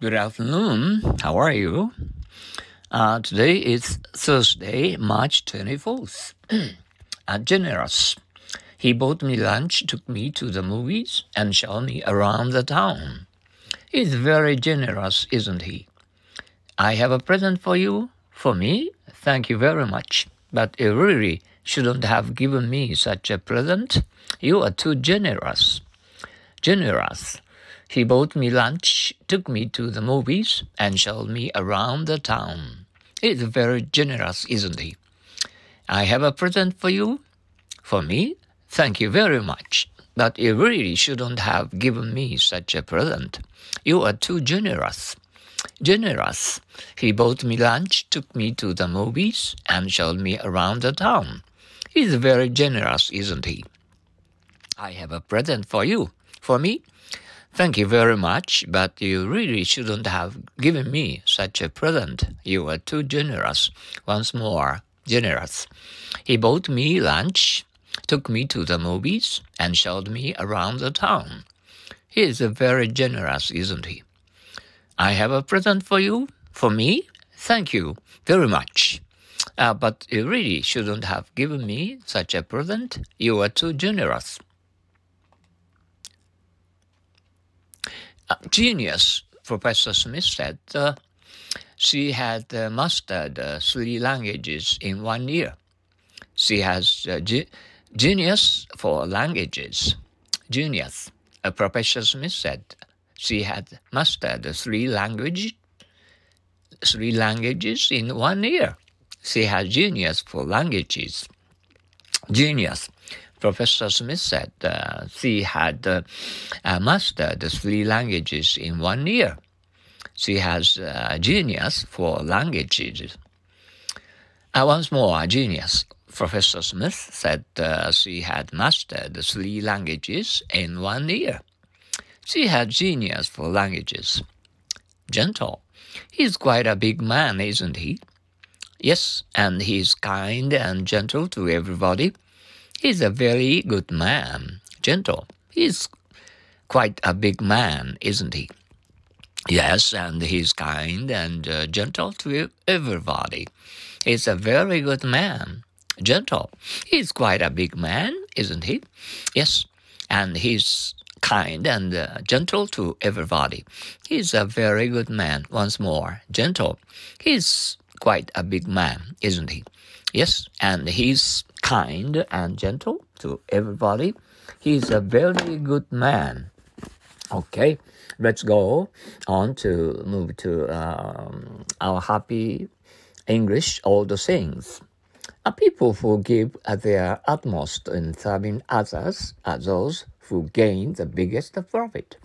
Good afternoon. How are you? Uh, today is Thursday, March 24th. uh, generous. He bought me lunch, took me to the movies, and showed me around the town. He's very generous, isn't he? I have a present for you. For me? Thank you very much. But you really shouldn't have given me such a present. You are too generous. Generous. He bought me lunch, took me to the movies, and showed me around the town. He's very generous, isn't he? I have a present for you. For me? Thank you very much. But you really shouldn't have given me such a present. You are too generous. Generous. He bought me lunch, took me to the movies, and showed me around the town. He's very generous, isn't he? I have a present for you. For me? Thank you very much, but you really shouldn't have given me such a present. You were too generous. Once more, generous. He bought me lunch, took me to the movies, and showed me around the town. He is very generous, isn't he? I have a present for you. For me? Thank you very much. Uh, but you really shouldn't have given me such a present. You were too generous. Genius, Professor Smith said. Uh, she had uh, mastered uh, three languages in one year. She has uh, ge- genius for languages. Genius, Professor Smith said. She had mastered three languages, three languages in one year. She has genius for languages. Genius. Professor Smith said uh, she had uh, mastered three languages in one year. She has uh, genius for languages. Uh, once more, a genius. Professor Smith said uh, she had mastered the three languages in one year. She had genius for languages. Gentle. He's quite a big man, isn't he? Yes, and he's kind and gentle to everybody. He's a very good man, gentle. He's quite a big man, isn't he? Yes, and he's kind and uh, gentle to everybody. He's a very good man, gentle. He's quite a big man, isn't he? Yes, and he's kind and uh, gentle to everybody. He's a very good man, once more, gentle. He's quite a big man, isn't he? Yes, and he's kind and gentle to everybody. He's a very good man. Okay, let's go on to move to um, our happy English all the things. A people who give their utmost in serving others are those who gain the biggest profit.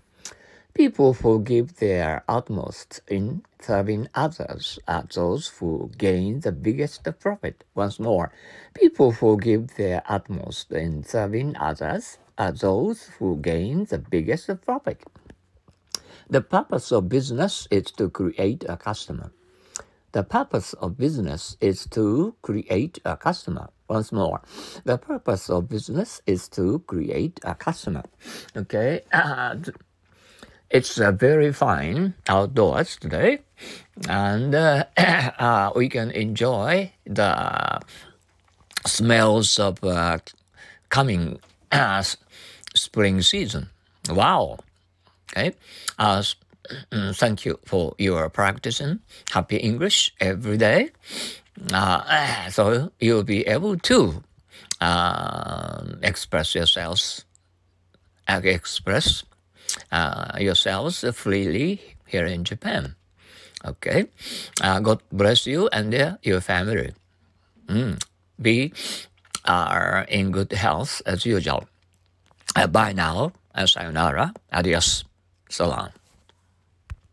People who give their utmost in serving others are those who gain the biggest profit. Once more, people who give their utmost in serving others are those who gain the biggest profit. The purpose of business is to create a customer. The purpose of business is to create a customer. Once more, the purpose of business is to create a customer. Okay, it's uh, very fine outdoors today, and uh, uh, we can enjoy the smells of uh, coming spring season. Wow! Okay, thank you for your practicing happy English every day. so you'll be able to express yourselves, express uh, yourselves freely here in Japan. Okay, uh, God bless you and uh, your family. Mm. Be uh, in good health as usual. Uh, bye now. Sayonara. Adios. Long.